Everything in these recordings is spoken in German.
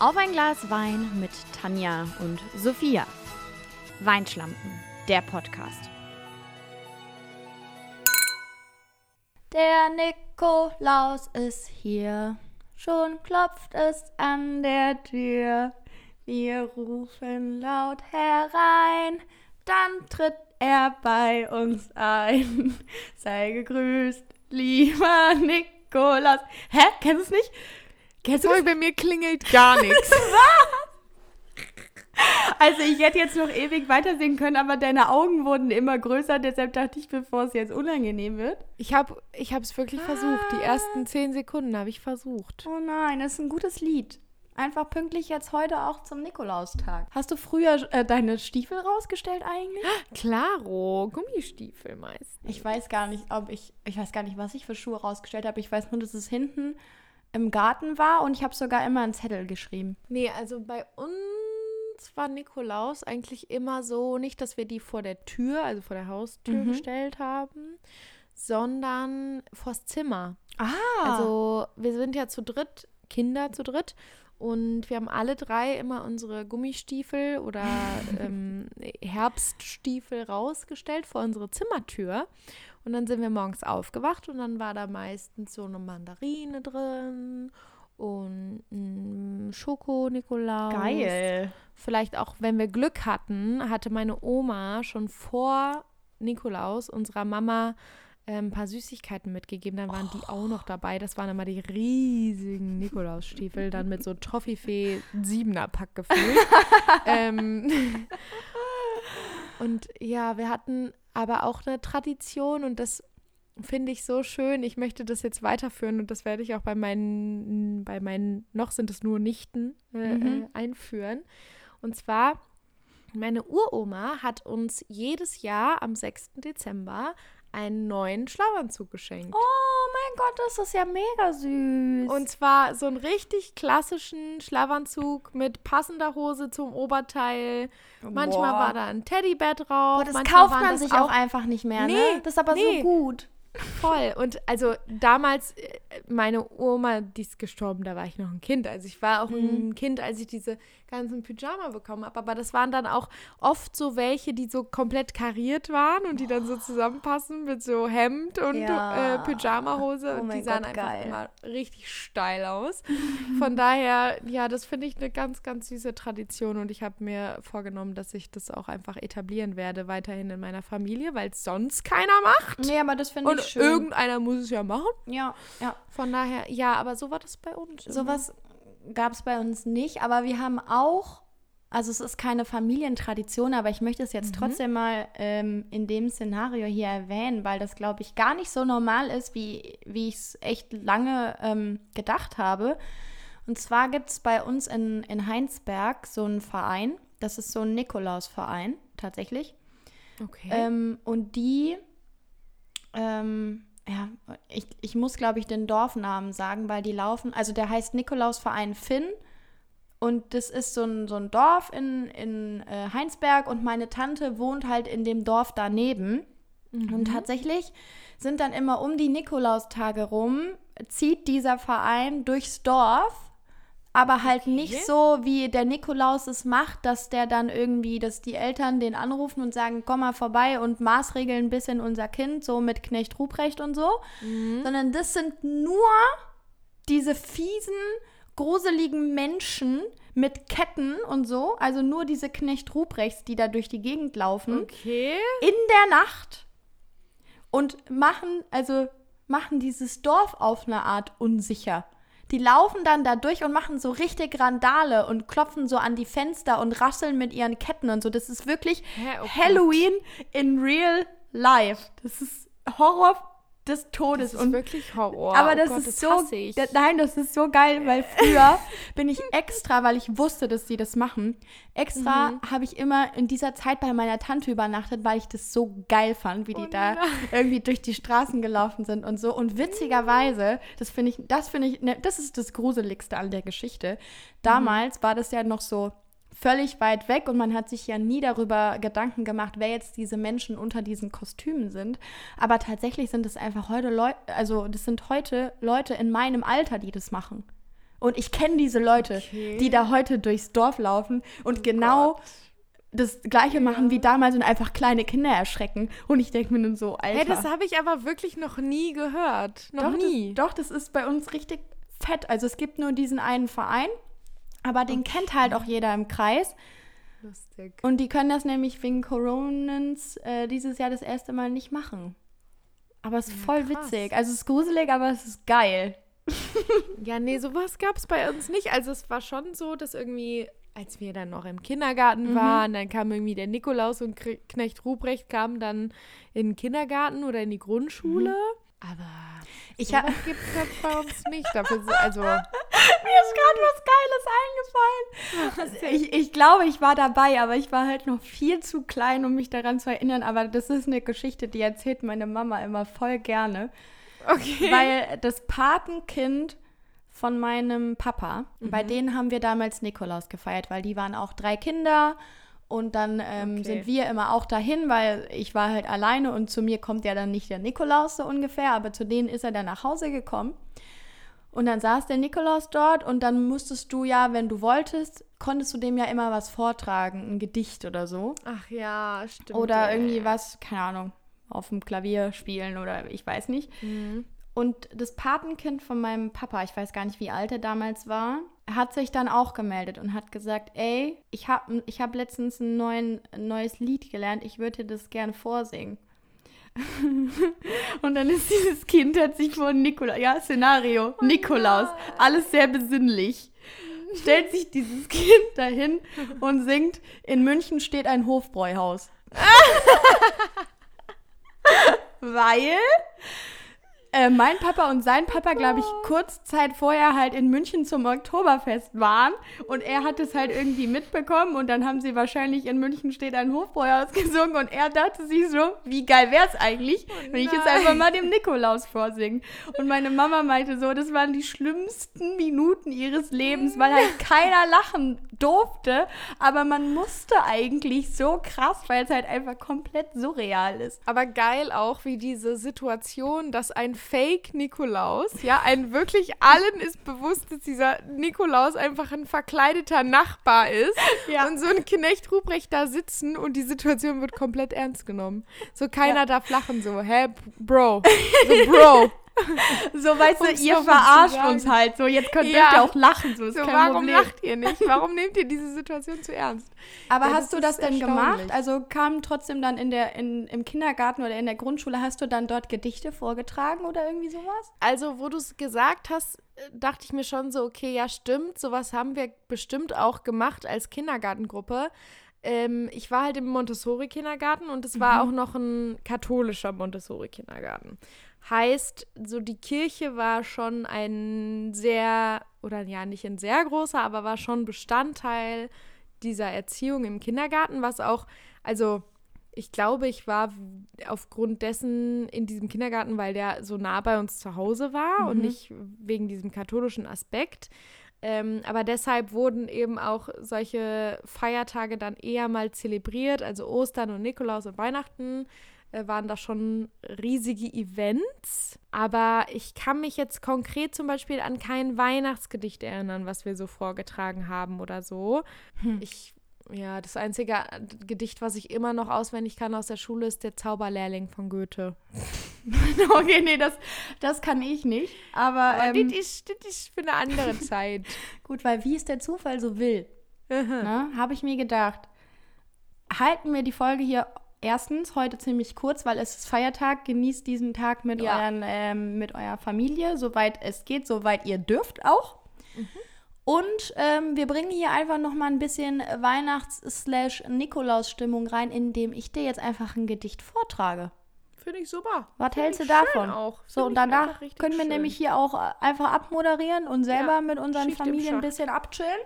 Auf ein Glas Wein mit Tanja und Sophia. Weinschlampen, der Podcast. Der Nikolaus ist hier, schon klopft es an der Tür. Wir rufen laut herein, dann tritt er bei uns ein. Sei gegrüßt, lieber Nikolaus. Hä? Kennst du es nicht? Kennst du Sorry, bei mir klingelt gar nichts. Also ich hätte jetzt noch ewig weiter singen können, aber deine Augen wurden immer größer, deshalb dachte ich, bevor es jetzt unangenehm wird. Ich habe es wirklich ah. versucht. Die ersten zehn Sekunden habe ich versucht. Oh nein, das ist ein gutes Lied. Einfach pünktlich jetzt heute auch zum Nikolaustag. Hast du früher äh, deine Stiefel rausgestellt eigentlich? Klaro, Gummistiefel meist. Ich weiß gar nicht, ob ich, ich weiß gar nicht, was ich für Schuhe rausgestellt habe. Ich weiß nur, dass es hinten im Garten war und ich habe sogar immer einen Zettel geschrieben. Nee, also bei uns war Nikolaus eigentlich immer so, nicht, dass wir die vor der Tür, also vor der Haustür mhm. gestellt haben, sondern vors Zimmer. Ah. Also wir sind ja zu dritt, Kinder zu dritt. Und wir haben alle drei immer unsere Gummistiefel oder ähm, Herbststiefel rausgestellt vor unsere Zimmertür. Und dann sind wir morgens aufgewacht und dann war da meistens so eine Mandarine drin und ein Schoko-Nikolaus. Geil. Vielleicht auch, wenn wir Glück hatten, hatte meine Oma schon vor Nikolaus unserer Mama ein paar Süßigkeiten mitgegeben. Dann waren oh. die auch noch dabei. Das waren immer die riesigen Nikolausstiefel, dann mit so Toffifee siebener Pack gefüllt. ähm, und ja, wir hatten aber auch eine Tradition und das finde ich so schön. Ich möchte das jetzt weiterführen und das werde ich auch bei meinen, bei meinen, noch sind es nur Nichten, äh, mhm. äh, einführen. Und zwar, meine Uroma hat uns jedes Jahr am 6. Dezember einen neuen Schlafanzug geschenkt. Oh mein Gott, das ist ja mega süß. Und zwar so einen richtig klassischen Schlafanzug mit passender Hose zum Oberteil. Manchmal war da ein Teddybär drauf. Boah, das kauft man sich auch, einfach nicht mehr, ne? nee, ne? Das ist aber nee. so gut. Voll. Und also damals, äh, meine Oma, die ist gestorben, da war ich noch ein Kind. Also ich war auch mhm. ein Kind, als ich diese ganzen Pyjama bekommen habe. Aber das waren dann auch oft so welche, die so komplett kariert waren und die dann so zusammenpassen mit so Hemd und ja. äh, Pyjamahose. Oh und die sahen Gott, einfach geil. immer richtig steil aus. Von daher, ja, das finde ich eine ganz, ganz süße Tradition. Und ich habe mir vorgenommen, dass ich das auch einfach etablieren werde, weiterhin in meiner Familie, weil es sonst keiner macht. Nee, aber das finde ich schön. Irgendeiner muss es ja machen. Ja, ja. Von daher, ja, aber so war das bei uns. Sowas gab es bei uns nicht, aber wir haben auch, also es ist keine Familientradition, aber ich möchte es jetzt mhm. trotzdem mal ähm, in dem Szenario hier erwähnen, weil das, glaube ich, gar nicht so normal ist, wie, wie ich es echt lange ähm, gedacht habe. Und zwar gibt es bei uns in, in Heinsberg so einen Verein, das ist so ein Nikolausverein tatsächlich. Okay. Ähm, und die ähm, ja, ich, ich muss, glaube ich, den Dorfnamen sagen, weil die laufen, also der heißt Nikolausverein Finn und das ist so ein, so ein Dorf in, in äh, Heinsberg und meine Tante wohnt halt in dem Dorf daneben. Mhm. Und tatsächlich sind dann immer um die Nikolaustage rum, zieht dieser Verein durchs Dorf aber halt okay. nicht so, wie der Nikolaus es macht, dass der dann irgendwie, dass die Eltern den anrufen und sagen, komm mal vorbei und maßregeln ein bisschen unser Kind, so mit Knecht Ruprecht und so, mhm. sondern das sind nur diese fiesen, gruseligen Menschen mit Ketten und so, also nur diese Knecht Ruprechts, die da durch die Gegend laufen, okay. in der Nacht und machen, also machen dieses Dorf auf eine Art unsicher. Die laufen dann da durch und machen so richtig Randale und klopfen so an die Fenster und rasseln mit ihren Ketten und so. Das ist wirklich Hä, oh Halloween in real life. Das ist Horror des Todes. Das ist und, wirklich Horror. Aber das oh Gott, ist das so. Da, nein, das ist so geil, weil früher bin ich extra, weil ich wusste, dass sie das machen. Extra mhm. habe ich immer in dieser Zeit bei meiner Tante übernachtet, weil ich das so geil fand, wie die oh da irgendwie durch die Straßen gelaufen sind und so. Und witzigerweise, das finde ich, das finde ich, ne, das ist das Gruseligste an der Geschichte. Damals mhm. war das ja noch so völlig weit weg und man hat sich ja nie darüber Gedanken gemacht, wer jetzt diese Menschen unter diesen Kostümen sind. Aber tatsächlich sind es einfach heute Leute, also das sind heute Leute in meinem Alter, die das machen. Und ich kenne diese Leute, Okay. die da heute durchs Dorf laufen und genau Gott. das gleiche machen wie damals und einfach kleine Kinder erschrecken. Und ich denke mir dann so, Alter. Hey, das habe ich aber wirklich noch nie gehört. Noch doch, nie. Das, doch, das ist bei uns richtig fett. Also es gibt nur diesen einen Verein, aber den kennt halt auch jeder im Kreis. Lustig. Und die können das nämlich wegen Coronans äh, dieses Jahr das erste Mal nicht machen. Aber es ist voll krass. witzig. Also es ist gruselig, aber es ist geil. Ja, nee, sowas gab es bei uns nicht. Also es war schon so, dass irgendwie, als wir dann noch im Kindergarten Mhm. waren, dann kam irgendwie der Nikolaus und Knecht Ruprecht kamen dann in den Kindergarten oder in die Grundschule. Aber. Ich sowas hab- gibt es halt bei uns nicht. Dafür, also, Mir ist gerade was Geiles eingefallen. Ich, ich glaube, ich war dabei, aber ich war halt noch viel zu klein, um mich daran zu erinnern. Aber das ist eine Geschichte, die erzählt meine Mama immer voll gerne. okay. Weil das Patenkind von meinem Papa, bei Mhm. denen haben wir damals Nikolaus gefeiert, weil die waren auch drei Kinder. Und dann ähm, Okay. sind wir immer auch dahin, weil ich war halt alleine und zu mir kommt ja dann nicht der Nikolaus so ungefähr, aber zu denen ist er dann nach Hause gekommen. Und dann saß der Nikolaus dort und dann musstest du ja, wenn du wolltest, konntest du dem ja immer was vortragen, ein Gedicht oder so. Ach ja, stimmt. Oder irgendwie was, keine Ahnung, auf dem Klavier spielen oder ich weiß nicht. Mhm. Und das Patenkind von meinem Papa, ich weiß gar nicht, wie alt er damals war, hat sich dann auch gemeldet und hat gesagt, ey, ich habe ich hab letztens ein, neuen, ein neues Lied gelernt, ich würde dir das gerne vorsingen. und dann ist dieses Kind, hat sich vor Nikolaus, ja, Szenario, Nikolaus, alles sehr besinnlich. Stellt sich dieses Kind dahin und singt, in München steht ein Hofbräuhaus. Weil äh, mein Papa und sein Papa, glaube ich, kurz Zeit vorher halt in München zum Oktoberfest waren. Und er hat es halt irgendwie mitbekommen. Und dann haben sie wahrscheinlich in München steht ein Hofbräuhaus gesungen und er dachte sich so, wie geil wäre es eigentlich, wenn ich jetzt einfach mal dem Nikolaus vorsingen. Und meine Mama meinte so, das waren die schlimmsten Minuten ihres Lebens, weil halt keiner lachen durfte, aber man musste eigentlich so krass, weil es halt einfach komplett surreal ist. Aber geil auch, wie diese Situation, dass ein Fake-Nikolaus, ja, ein wirklich allen ist bewusst, dass dieser Nikolaus einfach ein verkleideter Nachbar ist Ja. und so ein Knecht Ruprecht da sitzen und die Situation wird komplett ernst genommen. So keiner Ja. darf lachen, so, hä, Bro, so Bro. So, weißt du, ihr verarscht uns halt. So, jetzt könnt Ja. ihr auch lachen. So, So, warum Problem. lacht ihr nicht? Warum nehmt ihr diese Situation zu ernst? Aber Ja, hast das du das denn gemacht? Also kam trotzdem dann in der, in, im Kindergarten oder in der Grundschule, hast du dann dort Gedichte vorgetragen oder irgendwie sowas? Also, wo du es gesagt hast, äh, dachte ich mir schon so, okay, ja, stimmt, sowas haben wir bestimmt auch gemacht als Kindergartengruppe. Ähm, ich war halt im Montessori-Kindergarten und es war auch noch ein katholischer Montessori-Kindergarten. Heißt, so die Kirche war schon ein sehr, oder ja, nicht ein sehr großer, aber war schon Bestandteil dieser Erziehung im Kindergarten, was auch, also ich glaube, ich war aufgrund dessen in diesem Kindergarten, weil der so nah bei uns zu Hause war und Mhm. nicht wegen diesem katholischen Aspekt. Ähm, aber deshalb wurden eben auch solche Feiertage dann eher mal zelebriert. Also Ostern und Nikolaus und Weihnachten äh, waren da schon riesige Events. Aber ich kann mich jetzt konkret zum Beispiel an kein Weihnachtsgedicht erinnern, was wir so vorgetragen haben oder so. Ich, ja, das einzige Gedicht, was ich immer noch auswendig kann aus der Schule, ist der Zauberlehrling von Goethe. okay, nee, das, das kann ich nicht. Aber, Aber ähm, das, ist, das ist für eine andere Zeit. gut, weil wie es der Zufall so will, ne, habe ich mir gedacht, halten wir die Folge hier erstens heute ziemlich kurz, weil es ist Feiertag. Genießt diesen Tag mit, Ja. euren, ähm, mit eurer Familie, soweit es geht, soweit ihr dürft auch. Und ähm, wir bringen hier einfach noch mal ein bisschen Weihnachts-Nikolaus-Stimmung rein, indem ich dir jetzt einfach ein Gedicht vortrage. Finde ich super. Was Find hältst du davon? Auch. So, und danach können wir schön. nämlich hier auch äh, einfach abmoderieren und selber Ja, mit unseren Schicht Familien ein bisschen abchillen.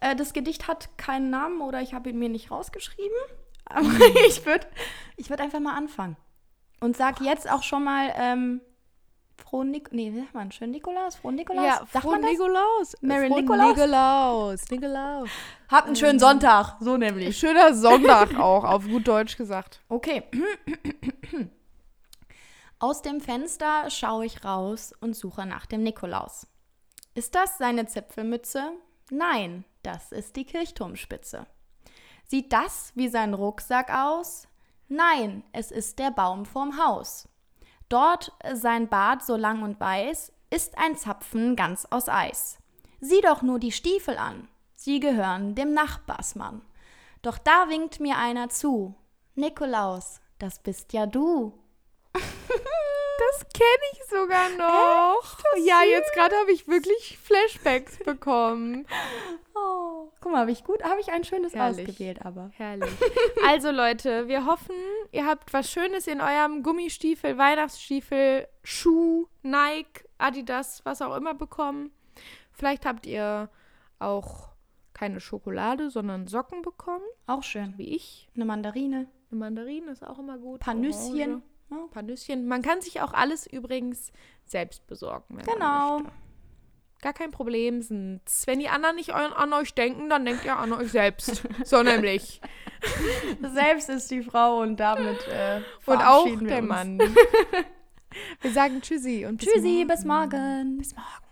Äh, das Gedicht hat keinen Namen oder ich habe ihn mir nicht rausgeschrieben. Aber ich würde ich würd einfach mal anfangen. Und sag jetzt auch schon mal ähm, Frohen Nik nee, wie sagt man? Schönen Nikolaus? Frohen Nikolaus? Ja, sagt frohen? Nikolaus. Merry Frohen Nikolaus? Nikolaus. Nikolaus. Habt einen schönen Sonntag. So nämlich. Schöner Sonntag auch, auf gut Deutsch gesagt. Okay. Aus dem Fenster schaue ich raus und suche nach dem Nikolaus. Ist das seine Zipfelmütze? Nein, das ist die Kirchturmspitze. Sieht das wie sein Rucksack aus? Nein, es ist der Baum vorm Haus. Dort sein Bart so lang und weiß, ist ein Zapfen ganz aus Eis. Sieh doch nur die Stiefel an, sie gehören dem Nachbarsmann. Doch da winkt mir einer zu. Nikolaus, das bist ja du. Das kenne ich sogar noch. Echt? Ja, jetzt gerade habe ich wirklich Flashbacks bekommen. Oh, guck mal, habe ich gut, habe ich ein schönes Herrlich. ausgewählt, aber. Herrlich. Also Leute, wir hoffen, ihr habt was Schönes in eurem Gummistiefel, Weihnachtsstiefel, Schuh, Nike, Adidas, was auch immer bekommen. Vielleicht habt ihr auch keine Schokolade, sondern Socken bekommen, Auch schön. wie ich. Eine Mandarine, Eine Mandarine ist auch immer gut. paar Nüsschen. Orange, paar Nüsschen. Man kann sich auch alles übrigens selbst besorgen. Wenn Genau. Gar kein Problem. Sind's. Wenn die anderen nicht an, an euch denken, dann denkt ihr an euch selbst. so nämlich. Selbst ist die Frau und damit äh, Und auch der uns. Mann. Wir sagen Tschüssi und bis Tschüssi, morgen. bis morgen. Bis morgen.